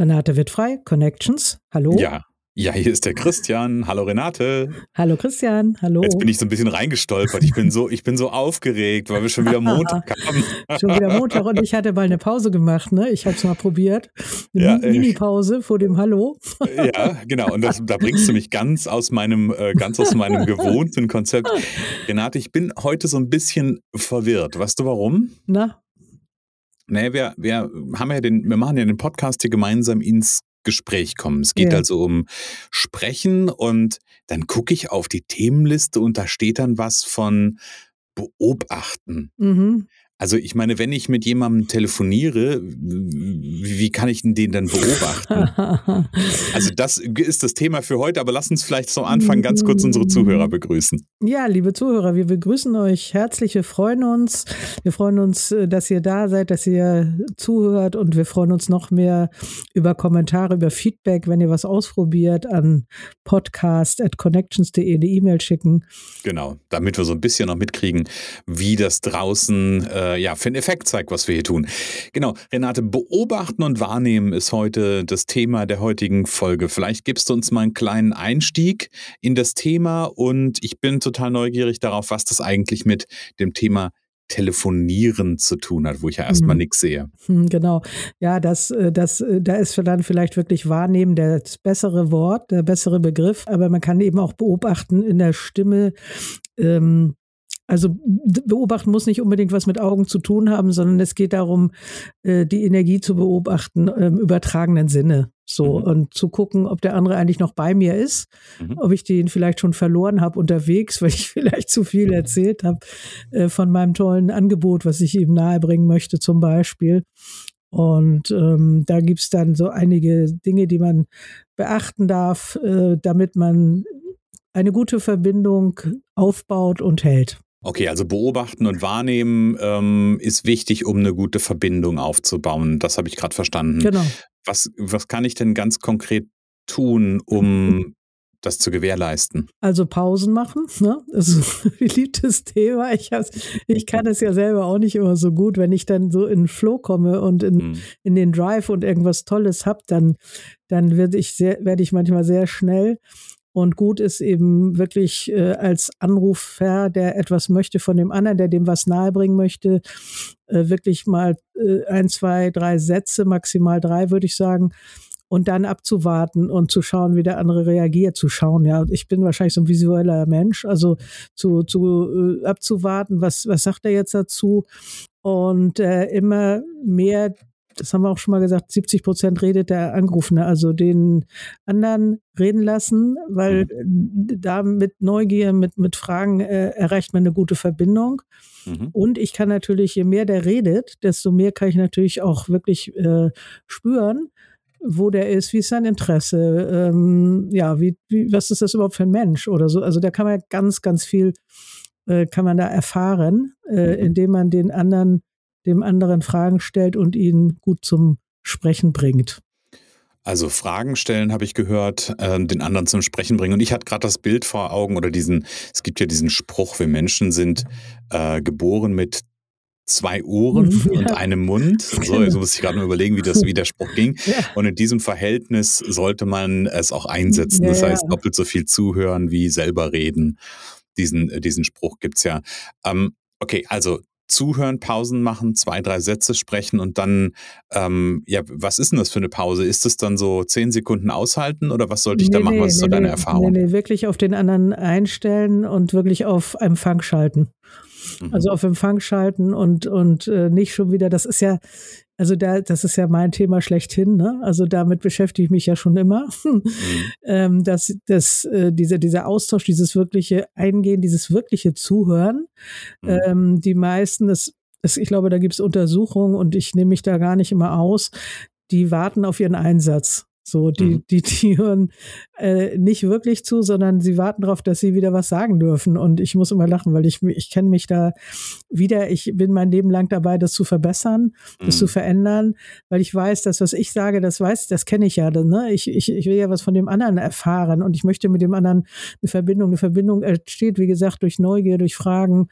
Renate Wittfrei, Connections. Hallo. Ja, ja, hier ist der Christian. Hallo Renate. Hallo Christian. Hallo. Jetzt bin ich so ein bisschen reingestolpert. Ich bin so, ich bin so aufgeregt, weil wir schon wieder Montag haben. schon wieder Montag und ich hatte mal eine Pause gemacht, ne? Ich habe es mal probiert. Eine Ja, äh, Mini-Pause vor dem Hallo. Ja, genau. Und das, da bringst du mich ganz aus meinem, äh, ganz aus meinem gewohnten Konzept. Renate, ich bin heute so ein bisschen verwirrt. Weißt du warum? Na, Nee, wir, wir haben ja den, wir machen ja den Podcast hier gemeinsam ins Gespräch kommen. Es geht Ja. also um Sprechen und dann gucke ich auf die Themenliste und da steht dann was von Beobachten. mhm. Also ich meine, wenn ich mit jemandem telefoniere, wie, kann ich denn den dann beobachten? Also das ist das Thema für heute, aber lass uns vielleicht zum Anfang ganz kurz unsere Zuhörer begrüßen. Ja, liebe Zuhörer, wir begrüßen euch herzlich. Wir freuen uns. Wir freuen uns, äh, dass ihr da seid, dass ihr zuhört und wir freuen uns noch mehr über Kommentare, über Feedback, wenn ihr was ausprobiert, an podcast.connections.de eine E-Mail schicken. Genau, damit wir so ein bisschen noch mitkriegen, wie das draußen äh, ja für einen Effekt zeigt, was wir hier tun. Genau, Renate, beobachten und wahrnehmen ist heute das Thema der heutigen Folge. Vielleicht gibst du uns mal einen kleinen Einstieg in das Thema und ich bin total neugierig darauf, was das eigentlich mit dem Thema Telefonieren zu tun hat, wo ich ja erstmal Mhm. nichts sehe. Hm, Genau. Ja, das, äh, das, äh, da ist dann vielleicht wirklich wahrnehmen das bessere Wort, der bessere Begriff, aber man kann eben auch beobachten in der Stimme. Ähm, also beobachten muss nicht unbedingt was mit Augen zu tun haben, sondern es geht darum, äh, die Energie zu beobachten im übertragenen Sinne. So Mhm. und zu gucken, ob der andere eigentlich noch bei mir ist, Mhm. ob ich den vielleicht schon verloren habe unterwegs, weil ich vielleicht zu viel erzählt habe äh, von meinem tollen Angebot, was ich ihm nahebringen möchte, zum Beispiel. Und ähm, da gibt's dann so einige Dinge, die man beachten darf, äh, damit man eine gute Verbindung aufbaut und hält. Okay, also beobachten und wahrnehmen ähm, ist wichtig, um eine gute Verbindung aufzubauen. Das habe ich gerade verstanden. Genau. Was, was kann ich denn ganz konkret tun, um das zu gewährleisten? Also Pausen machen, ne? Das ist ein beliebtes Thema. Ich, ich kann es ja selber auch nicht immer so gut. Wenn ich dann so in den Flow komme und in, Hm. in den Drive und irgendwas Tolles hab, dann, dann werde ich, sehr, werde ich manchmal sehr schnell. Und gut ist eben wirklich äh, als Anrufer, der etwas möchte von dem anderen, der dem was nahebringen möchte, äh, wirklich mal äh, ein, zwei, drei Sätze, maximal drei, würde ich sagen, und dann abzuwarten und zu schauen, wie der andere reagiert, zu schauen. Ja, ich bin wahrscheinlich so ein visueller Mensch, also zu, zu äh, abzuwarten, was, was sagt er jetzt dazu? Und äh, immer mehr, das haben wir auch schon mal gesagt, 70 Prozent redet der Angerufene, also den anderen reden lassen, weil äh, da mit Neugier, mit, mit Fragen äh, erreicht man eine gute Verbindung. Mhm. Und ich kann natürlich, je mehr der redet, desto mehr kann ich natürlich auch wirklich äh, spüren, wo der ist, wie ist sein Interesse, ähm, ja, wie, wie, was ist das überhaupt für ein Mensch oder so. Also da kann man ganz, ganz viel, äh, kann man da erfahren, äh, Mhm. indem man den anderen, dem anderen Fragen stellt und ihn gut zum Sprechen bringt. Also Fragen stellen, habe ich gehört, äh, den anderen zum Sprechen bringen. Und ich hatte gerade das Bild vor Augen oder diesen, es gibt ja diesen Spruch, wir Menschen sind äh, geboren mit zwei Ohren Ja. und einem Mund. So, jetzt muss ich gerade mal überlegen, wie das, wie der Spruch ging. Ja. Und in diesem Verhältnis sollte man es auch einsetzen. Das Ja, heißt, doppelt so viel zuhören wie selber reden. Diesen, äh, diesen Spruch gibt's ja. Ähm, okay, also zuhören, Pausen machen, zwei, drei Sätze sprechen und dann, ähm, ja, was ist denn das für eine Pause? Ist es dann so zehn Sekunden aushalten oder was sollte ich nee, da machen? Was nee, ist so nee, deine Erfahrung? Nee, nee, wirklich auf den anderen einstellen und wirklich auf Empfang schalten. Mhm. Also auf Empfang schalten und, und äh, nicht schon wieder, das ist ja, also da, das ist ja mein Thema schlechthin, ne? Also damit beschäftige ich mich ja schon immer. Mhm. ähm, dass, dass äh, dieser, dieser Austausch, dieses wirkliche Eingehen, dieses wirkliche Zuhören, mhm. ähm, die meisten, das, das, ich glaube, da gibt es Untersuchungen und ich nehme mich da gar nicht immer aus, die warten auf ihren Einsatz. So, die, mhm. die, die hören äh, nicht wirklich zu, sondern sie warten darauf, dass sie wieder was sagen dürfen. Und ich muss immer lachen, weil ich, ich kenne mich da wieder, ich bin mein Leben lang dabei, das zu verbessern, das zu mhm. verändern, weil ich weiß, dass was ich sage, das weiß, das kenne ich ja. Ne? Ich, ich, ich will ja was von dem anderen erfahren und ich möchte mit dem anderen eine Verbindung. Eine Verbindung entsteht, wie gesagt, durch Neugier, durch Fragen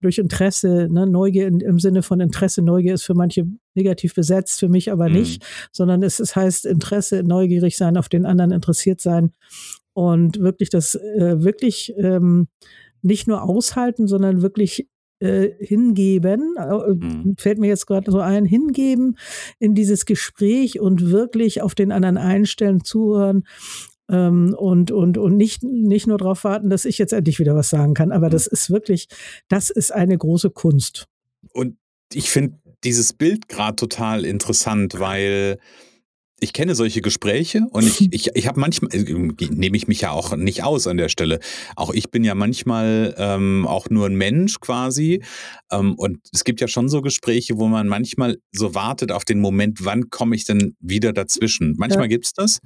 durch Interesse, ne, Neugier in, im Sinne von Interesse. Neugier ist für manche negativ besetzt, für mich aber mhm. nicht, sondern es, es heißt Interesse, neugierig sein, auf den anderen interessiert sein und wirklich das, äh, wirklich ähm, nicht nur aushalten, sondern wirklich äh, hingeben, äh, mhm. fällt mir jetzt gerade so ein, hingeben in dieses Gespräch und wirklich auf den anderen einstellen, zuhören ähm, und, und, und nicht, nicht nur darauf warten, dass ich jetzt endlich wieder was sagen kann. Aber das mhm. ist wirklich, das ist eine große Kunst. Und ich finde dieses Bild gerade total interessant, weil ich kenne solche Gespräche und ich, ich, ich habe manchmal, äh, nehme ich mich ja auch nicht aus an der Stelle. Auch ich bin ja manchmal ähm, auch nur ein Mensch quasi. Ähm, und es gibt ja schon so Gespräche, wo man manchmal so wartet auf den Moment, wann komme ich denn wieder dazwischen. Manchmal ja. gibt es das.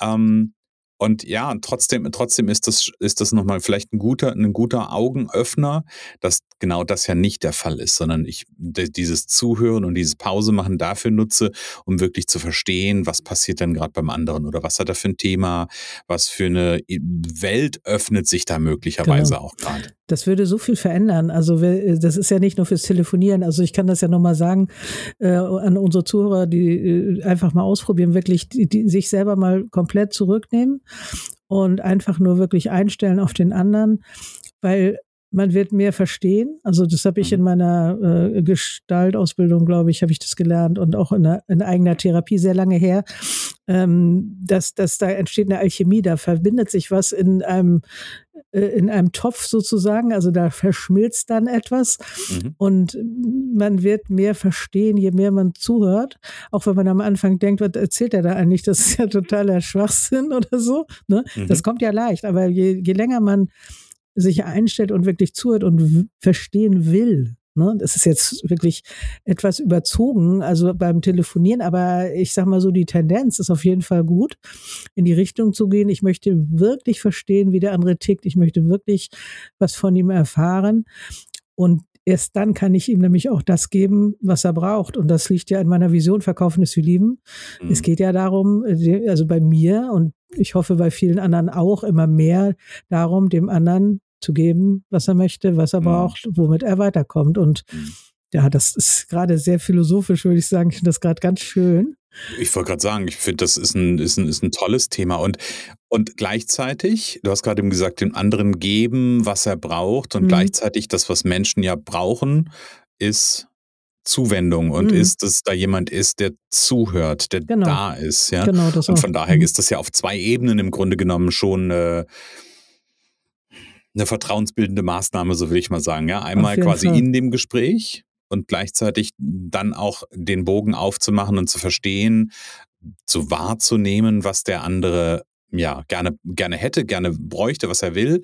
Ähm, und ja, trotzdem, trotzdem ist das, ist das nochmal vielleicht ein guter, ein guter Augenöffner, dass genau das ja nicht der Fall ist, sondern ich dieses Zuhören und dieses Pause machen dafür nutze, um wirklich zu verstehen, was passiert denn gerade beim anderen oder was hat er für ein Thema, was für eine Welt öffnet sich da möglicherweise genau. auch gerade. Das würde so viel verändern. Also das ist ja nicht nur fürs Telefonieren. Also ich kann das ja nochmal sagen äh, an unsere Zuhörer, die äh, einfach mal ausprobieren, wirklich die, die sich selber mal komplett zurücknehmen und einfach nur wirklich einstellen auf den anderen, weil man wird mehr verstehen. Also das habe ich in mhm. meiner äh, Gestaltausbildung, glaube ich, habe ich das gelernt und auch in, der, in eigener Therapie sehr lange her, ähm, dass, dass da entsteht eine Alchemie, da verbindet sich was in einem äh, in einem Topf sozusagen, also da verschmilzt dann etwas mhm. und man wird mehr verstehen, je mehr man zuhört, auch wenn man am Anfang denkt, was erzählt er da eigentlich, das ist ja totaler Schwachsinn oder so, ne? Mhm. Das kommt ja leicht, aber je, je länger man sich einstellt und wirklich zuhört und verstehen will, Ne? Das ist jetzt wirklich etwas überzogen, also beim Telefonieren, aber ich sag mal so, die Tendenz ist auf jeden Fall gut, in die Richtung zu gehen. Ich möchte wirklich verstehen, wie der andere tickt. Ich möchte wirklich was von ihm erfahren. Und erst dann kann ich ihm nämlich auch das geben, was er braucht. Und das liegt ja in meiner Vision, Verkaufen ist wie Lieben. Mhm. Es geht ja darum, also bei mir und ich hoffe bei vielen anderen auch immer mehr darum, dem anderen zu geben, was er möchte, was er mhm. braucht, womit er weiterkommt. Und mhm. ja, das ist gerade sehr philosophisch, würde ich sagen. Ich finde das gerade ganz schön. Ich wollte gerade sagen, ich finde, das ist ein, ist, ein, ist ein tolles Thema. Und, und gleichzeitig, du hast gerade eben gesagt, dem anderen geben, was er braucht. Und mhm. gleichzeitig das, was Menschen ja brauchen, ist Zuwendung und mhm. ist, dass da jemand ist, der zuhört, der genau. da ist. Ja? Genau, das und von auch. daher mhm. ist das ja auf zwei Ebenen im Grunde genommen schon äh, eine vertrauensbildende Maßnahme, so will ich mal sagen. Ja, einmal quasi Fall. in dem Gespräch und gleichzeitig dann auch den Bogen aufzumachen und zu verstehen, zu wahrzunehmen, was der andere ja gerne gerne hätte, gerne bräuchte, was er will.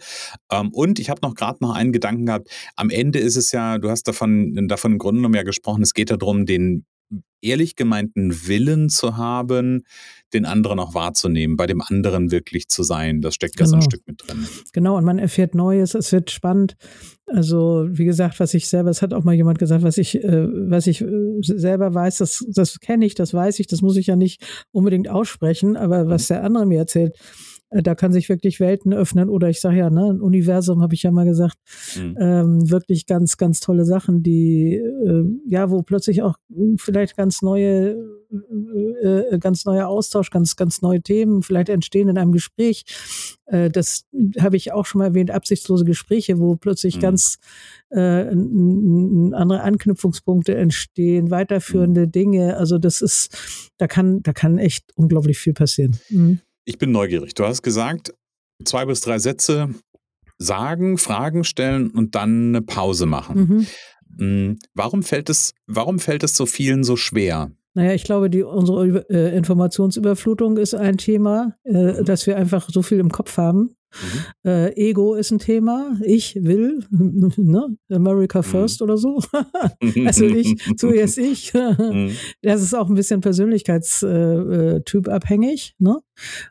Ähm, und ich habe noch gerade noch einen Gedanken gehabt. Am Ende ist es ja, du hast davon davon im Grunde genommen ja gesprochen. Es geht darum, den ehrlich gemeinten Willen zu haben, den anderen auch wahrzunehmen, bei dem anderen wirklich zu sein. Das steckt genau. ja so ein. Stück mit drin. Genau, und man erfährt Neues, es wird spannend. Also, wie gesagt, was ich selber, es hat auch mal jemand gesagt, was ich, äh, was ich äh, selber weiß, das, das kenne ich, das weiß ich, das muss ich ja nicht unbedingt aussprechen, aber was mhm. der andere mir erzählt, äh, da kann sich wirklich Welten öffnen oder ich sage ja, ne, ein Universum habe ich ja mal gesagt, mhm. ähm, wirklich ganz, ganz tolle Sachen, die äh, ja, wo plötzlich auch vielleicht ganz neue äh, ganz neuer Austausch, ganz, ganz neue Themen vielleicht entstehen in einem Gespräch. Äh, das habe ich auch schon mal erwähnt, absichtslose Gespräche, wo plötzlich mhm. ganz äh, andere Anknüpfungspunkte entstehen, weiterführende mhm. Dinge. Also das ist, da kann, da kann echt unglaublich viel passieren. Ich bin neugierig. Du hast gesagt, zwei bis drei Sätze sagen, Fragen stellen und dann eine Pause machen. Mhm. Mm, warum fällt es, warum fällt es so vielen so schwer? Naja, ich glaube, die, unsere äh, Informationsüberflutung ist ein Thema, äh, mhm. dass wir einfach so viel im Kopf haben. Mhm. Äh, Ego ist ein Thema. Ich will, ne? America mhm. First mhm. oder so. also ich, zuerst ich. Mhm. das ist auch ein bisschen Persönlichkeitstyp äh, äh abhängig, ne?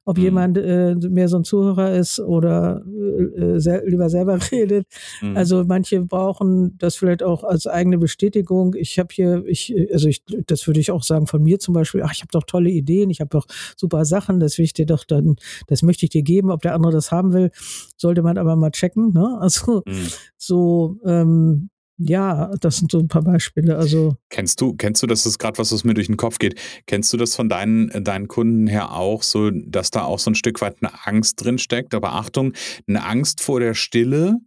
Ob mhm. jemand äh, mehr so ein Zuhörer ist oder äh, sel lieber selber redet. Mhm. Also manche brauchen das vielleicht auch als eigene Bestätigung. Ich habe hier, ich, also ich, das würde ich auch sagen von mir zum Beispiel, ach, ich habe doch tolle Ideen, ich habe doch super Sachen, das will ich dir doch dann, das möchte ich dir geben, ob der andere das haben will, sollte man aber mal checken. Ne? Also mhm. so, ähm, ja, das sind so ein paar Beispiele. Also kennst du, kennst du, das ist gerade was, was mir durch den Kopf geht. Kennst du das von deinen, deinen Kunden her auch, so, dass da auch so ein Stück weit eine Angst drin steckt? Aber Achtung, eine Angst vor der Stille.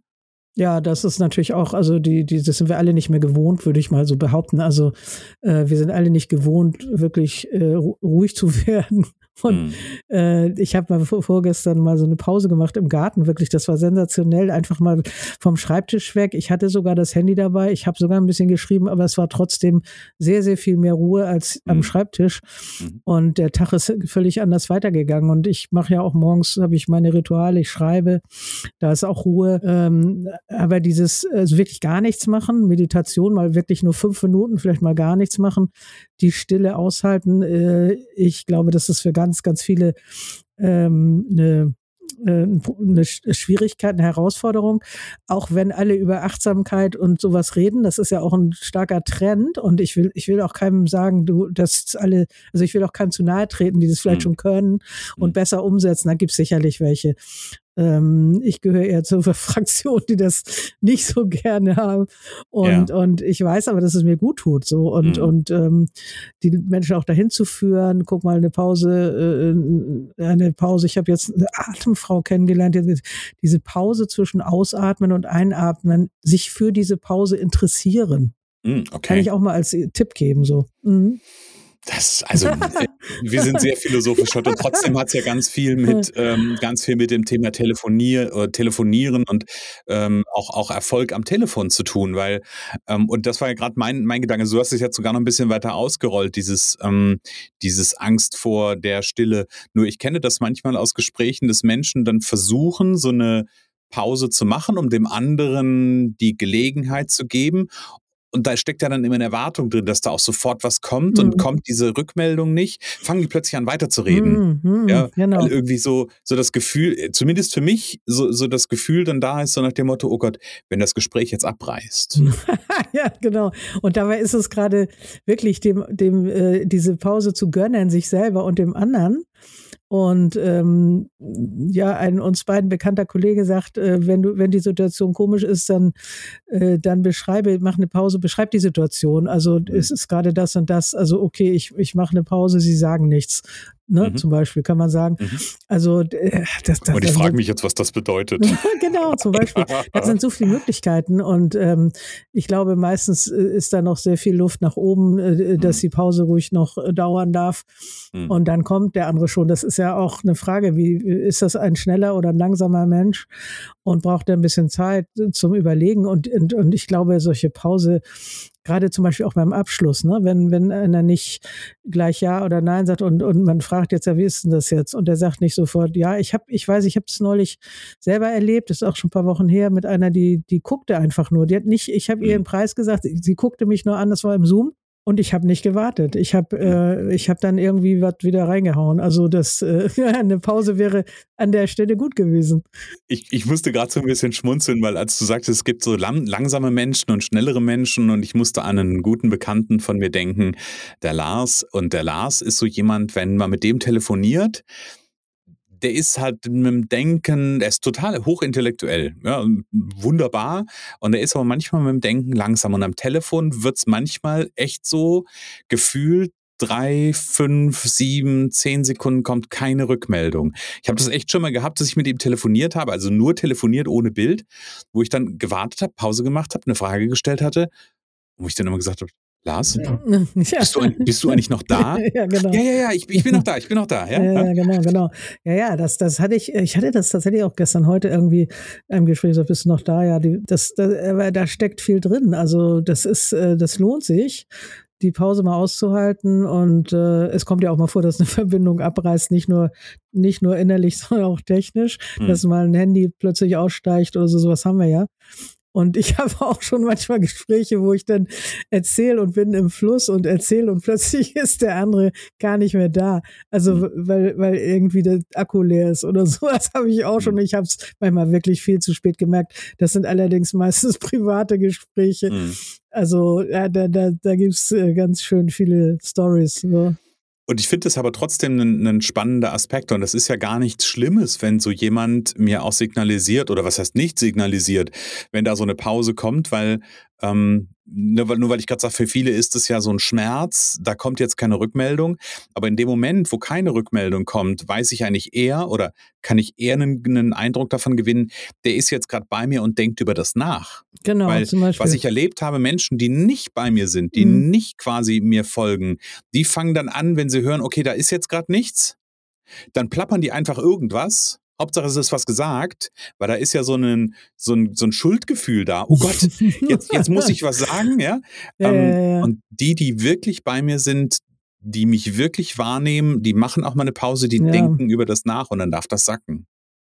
Ja, das ist natürlich auch, also die, die, das sind wir alle nicht mehr gewohnt, würde ich mal so behaupten. Also äh, wir sind alle nicht gewohnt, wirklich äh, ruhig zu werden und mhm. äh, ich habe mal vor, vorgestern mal so eine Pause gemacht im Garten, wirklich, das war sensationell, einfach mal vom Schreibtisch weg. Ich hatte sogar das Handy dabei, ich habe sogar ein bisschen geschrieben, aber es war trotzdem sehr, sehr viel mehr Ruhe als mhm. am Schreibtisch. Mhm. Und der Tag ist völlig anders weitergegangen. Und ich mache ja auch morgens, habe ich meine Rituale, ich schreibe, da ist auch Ruhe. Ähm, aber dieses also wirklich gar nichts machen, Meditation, mal wirklich nur fünf Minuten, vielleicht mal gar nichts machen, die Stille aushalten, äh, ich glaube, das ist für ganz ganz, ganz viele ähm, eine eine Schwierigkeit, eine Herausforderung, auch wenn alle über Achtsamkeit und sowas reden. Das ist ja auch ein starker Trend und ich will, ich will auch keinem sagen, du, dass alle, also ich will auch keinem zu nahe treten, die das vielleicht mhm. schon können und mhm. besser umsetzen. Da gibt es sicherlich welche. Ähm, ich gehöre eher zur Fraktion, die das nicht so gerne haben. Und, ja. und ich weiß aber, dass es mir gut tut. So und, mhm. und ähm, die Menschen auch dahin zu führen, guck mal, eine Pause, äh, eine Pause. Ich habe jetzt eine Atemfrau kennengelernt, die, diese Pause zwischen Ausatmen und Einatmen, sich für diese Pause interessieren. Mhm, okay. Kann ich auch mal als Tipp geben. so. Mhm. Das, also, wir sind sehr philosophisch heute und trotzdem hat es ja ganz viel mit, ähm, ganz viel mit dem Thema Telefonier, äh, Telefonieren und ähm, auch, auch Erfolg am Telefon zu tun, weil, ähm, und das war ja gerade mein, mein Gedanke, du hast es jetzt sogar noch ein bisschen weiter ausgerollt, dieses, ähm, dieses Angst vor der Stille. Nur ich kenne das manchmal aus Gesprächen, dass Menschen dann versuchen, so eine Pause zu machen, um dem anderen die Gelegenheit zu geben und da steckt ja dann immer eine Erwartung drin, dass da auch sofort was kommt mhm. und kommt diese Rückmeldung nicht, fangen die plötzlich an weiterzureden. Mhm, mhm, ja, genau. Weil irgendwie so, so das Gefühl, zumindest für mich, so, so das Gefühl dann da ist, so nach dem Motto, oh Gott, wenn das Gespräch jetzt abreißt. ja, genau. Und dabei ist es gerade wirklich dem, dem, äh, diese Pause zu gönnen, sich selber und dem anderen. Und ähm, ja, ein uns beiden bekannter Kollege sagt, äh, wenn du, wenn die Situation komisch ist, dann, äh, dann beschreibe, mach eine Pause, beschreib die Situation. Also mhm. es ist gerade das und das. Also okay, ich, ich mache eine Pause, sie sagen nichts. Ne, mhm. Zum Beispiel kann man sagen. Mhm. Also äh, das, das, und ich frage mich jetzt, was das bedeutet. genau, zum Beispiel. Das sind so viele Möglichkeiten und ähm, ich glaube, meistens äh, ist da noch sehr viel Luft nach oben, äh, dass mhm. die Pause ruhig noch äh, dauern darf. Mhm. Und dann kommt der andere schon. Das ist ja auch eine Frage, wie ist das ein schneller oder ein langsamer Mensch und braucht er ein bisschen Zeit zum Überlegen und, und, und ich glaube, solche Pause gerade zum Beispiel auch beim Abschluss, ne? wenn, wenn einer nicht gleich Ja oder Nein sagt und, und man fragt jetzt, ja, wie ist denn das jetzt? Und er sagt nicht sofort, ja, ich habe, ich weiß, ich habe es neulich selber erlebt, das ist auch schon ein paar Wochen her, mit einer, die, die guckte einfach nur. Die hat nicht, ich habe ihr einen mhm. Preis gesagt, sie, sie guckte mich nur an, das war im Zoom. Und ich habe nicht gewartet. Ich habe äh, ich hab dann irgendwie was wieder reingehauen. Also das äh, eine Pause wäre an der Stelle gut gewesen. Ich, ich musste gerade so ein bisschen schmunzeln, weil als du sagtest, es gibt so lang, langsame Menschen und schnellere Menschen und ich musste an einen guten Bekannten von mir denken, der Lars. Und der Lars ist so jemand, wenn man mit dem telefoniert, der ist halt mit dem Denken, der ist total hochintellektuell, ja, wunderbar. Und der ist aber manchmal mit dem Denken langsam. Und am Telefon wird es manchmal echt so gefühlt, drei, fünf, sieben, zehn Sekunden kommt keine Rückmeldung. Ich habe das echt schon mal gehabt, dass ich mit ihm telefoniert habe, also nur telefoniert ohne Bild, wo ich dann gewartet habe, Pause gemacht habe, eine Frage gestellt hatte, wo ich dann immer gesagt habe, Lars, ja. bist, du, bist, du, eigentlich noch da? ja, genau. Ja, ja, ja, ich, ich, bin noch da, ich bin noch da. Ja, ja, ja genau, genau. Ja, ja, das, das hatte ich, ich hatte das tatsächlich auch gestern, heute irgendwie im Gespräch gesagt, bist du noch da? Ja, die, das, da, da steckt viel drin. Also das ist, äh, das lohnt sich die Pause mal auszuhalten. Und äh, es kommt ja auch mal vor, dass eine Verbindung abreißt, nicht nur, nicht nur innerlich, sondern auch technisch, mhm. dass mal ein Handy plötzlich aussteigt oder so, sowas haben wir ja. Und ich habe auch schon manchmal Gespräche, wo ich dann erzähle und bin im Fluss und erzähle und plötzlich ist der andere gar nicht mehr da. Also mhm. weil, weil irgendwie der Akku leer ist oder so. Das habe ich auch schon. Mhm. Ich habe es manchmal wirklich viel zu spät gemerkt. Das sind allerdings meistens private Gespräche. Mhm. Also ja, da, da, da gibt es äh, ganz schön viele Stories. So. Und ich finde es aber trotzdem ein, ein, spannender Aspekt. Und das ist ja gar nichts Schlimmes, wenn so jemand mir auch signalisiert oder was heißt nicht signalisiert, wenn da so eine Pause kommt, weil ähm, nur, weil, nur weil ich gerade sage, für viele ist es ja so ein Schmerz, da kommt jetzt keine Rückmeldung. Aber in dem Moment, wo keine Rückmeldung kommt, weiß ich eigentlich eher oder kann ich eher einen, einen Eindruck davon gewinnen, der ist jetzt gerade bei mir und denkt über das nach. Genau, weil, zum Beispiel. Was ich erlebt habe, Menschen, die nicht bei mir sind, die mhm. nicht quasi mir folgen, die fangen dann an, wenn sie hören, okay, da ist jetzt gerade nichts, dann plappern die einfach irgendwas Hauptsache es ist was gesagt, weil da ist ja so ein, so ein, so ein Schuldgefühl da. Oh Gott, jetzt, jetzt muss ich was sagen, ja? ja, ähm, ja, ja. Und die, die wirklich bei mir sind, die mich wirklich wahrnehmen, die machen auch mal eine Pause, die denken über das nach und dann darf das sacken.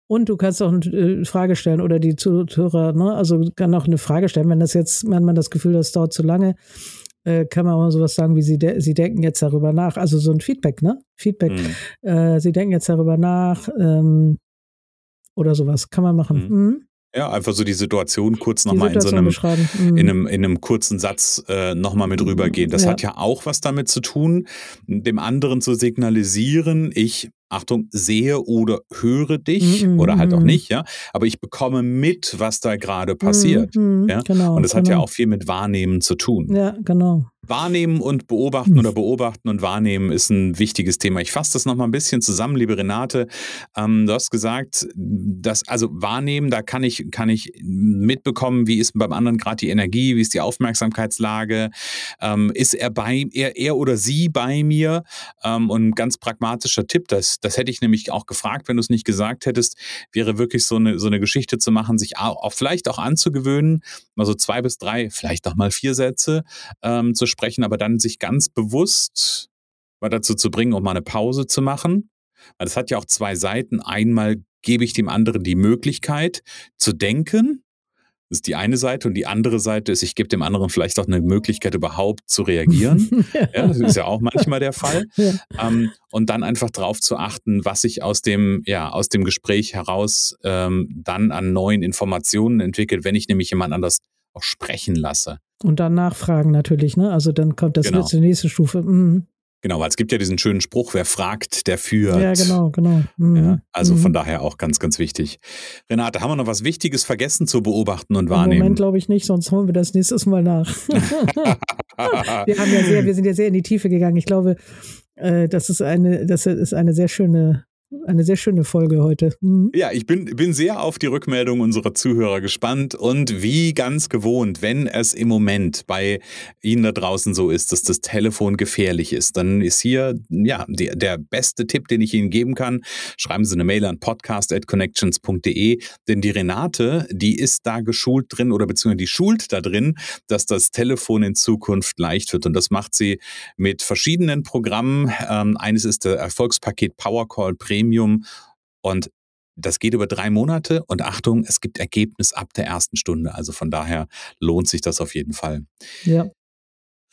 Und du kannst auch eine äh, Frage stellen oder die Zuhörer, ne? Also kann auch eine Frage stellen, wenn das jetzt, wenn man das Gefühl hat, das dauert zu lange, äh, kann man auch mal sowas sagen wie sie, de sie denken jetzt darüber nach. Also so ein Feedback, ne? Feedback. Mhm. Äh, sie denken jetzt darüber nach, ähm, oder sowas. Kann man machen. Mhm. Mhm. Ja, einfach so die Situation kurz nochmal in so einem, mhm. in einem, in einem kurzen Satz äh, nochmal mit rübergehen. Das ja. hat ja auch was damit zu tun, dem anderen zu signalisieren, ich Achtung, sehe oder höre dich -hmm. oder halt auch mhm. nicht, ja, aber ich bekomme mit, was da gerade passiert. Mm -hmm. ja? Genau, und das genau. hat ja auch viel mit Wahrnehmen zu tun. Ja, genau. Wahrnehmen und beobachten oder beobachten und wahrnehmen ist ein wichtiges Thema. Ich fasse das nochmal ein bisschen zusammen, liebe Renate. Ähm, du hast gesagt, dass, also wahrnehmen, da kann ich, kann ich mitbekommen, wie ist beim anderen gerade die Energie, wie ist die Aufmerksamkeitslage, ähm, ist er bei, er, er oder sie bei mir? Ähm, und ein ganz pragmatischer Tipp, das, das hätte ich nämlich auch gefragt, wenn du es nicht gesagt hättest, wäre wirklich so eine, so eine Geschichte zu machen, sich auch, auch vielleicht auch anzugewöhnen, mal so zwei bis drei, vielleicht auch mal vier Sätze ähm, zu sprechen, aber dann sich ganz bewusst mal dazu zu bringen, um mal eine Pause zu machen. Weil das hat ja auch zwei Seiten. Einmal gebe ich dem anderen die Möglichkeit zu denken. Das ist die eine Seite und die andere Seite ist, ich gebe dem anderen vielleicht auch eine Möglichkeit, überhaupt zu reagieren. ja, das ist ja auch manchmal der Fall. Ja. Ähm, und dann einfach darauf zu achten, was sich aus dem, ja, aus dem Gespräch heraus ähm, dann an neuen Informationen entwickelt, wenn ich nämlich jemand anders auch sprechen lasse. Und dann nachfragen natürlich, ne? Also dann kommt das genau. zur nächste Stufe. Mhm. Genau, weil es gibt ja diesen schönen Spruch, wer fragt, der führt. Ja, genau, genau. Mhm. Ja, also mhm. von daher auch ganz, ganz wichtig. Renate, haben wir noch was Wichtiges vergessen zu beobachten und wahrnehmen? Im Moment glaube ich nicht, sonst holen wir das nächstes Mal nach. wir, haben ja sehr, wir sind ja sehr in die Tiefe gegangen. Ich glaube, äh, das ist eine, das ist eine sehr schöne eine sehr schöne Folge heute. Mhm. Ja, ich bin, bin sehr auf die Rückmeldung unserer Zuhörer gespannt und wie ganz gewohnt, wenn es im Moment bei Ihnen da draußen so ist, dass das Telefon gefährlich ist, dann ist hier ja der, der beste Tipp, den ich Ihnen geben kann. Schreiben Sie eine Mail an podcast@connections.de, denn die Renate, die ist da geschult drin oder beziehungsweise die schult da drin, dass das Telefon in Zukunft leicht wird und das macht sie mit verschiedenen Programmen. Ähm, eines ist der Erfolgspaket Powercall Premium Premium und das geht über drei Monate und Achtung, es gibt Ergebnis ab der ersten Stunde. Also von daher lohnt sich das auf jeden Fall. Ja.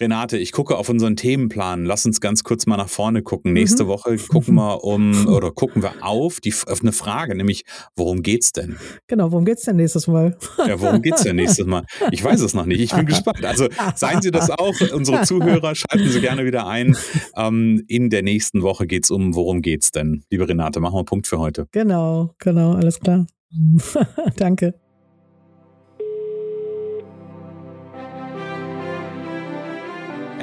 Renate, ich gucke auf unseren Themenplan. Lass uns ganz kurz mal nach vorne gucken. Nächste mhm. Woche gucken wir um oder gucken wir auf die auf eine Frage, nämlich worum geht's denn? Genau, worum geht's denn nächstes Mal? Ja, worum geht's denn nächstes Mal? Ich weiß es noch nicht. Ich bin gespannt. Also seien Sie das auch, unsere Zuhörer, schalten Sie gerne wieder ein. Ähm, in der nächsten Woche geht's um worum geht's denn? Liebe Renate, machen wir Punkt für heute. Genau, genau, alles klar. Danke.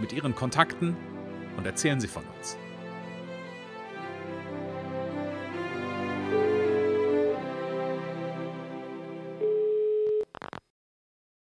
mit Ihren Kontakten und erzählen Sie von uns.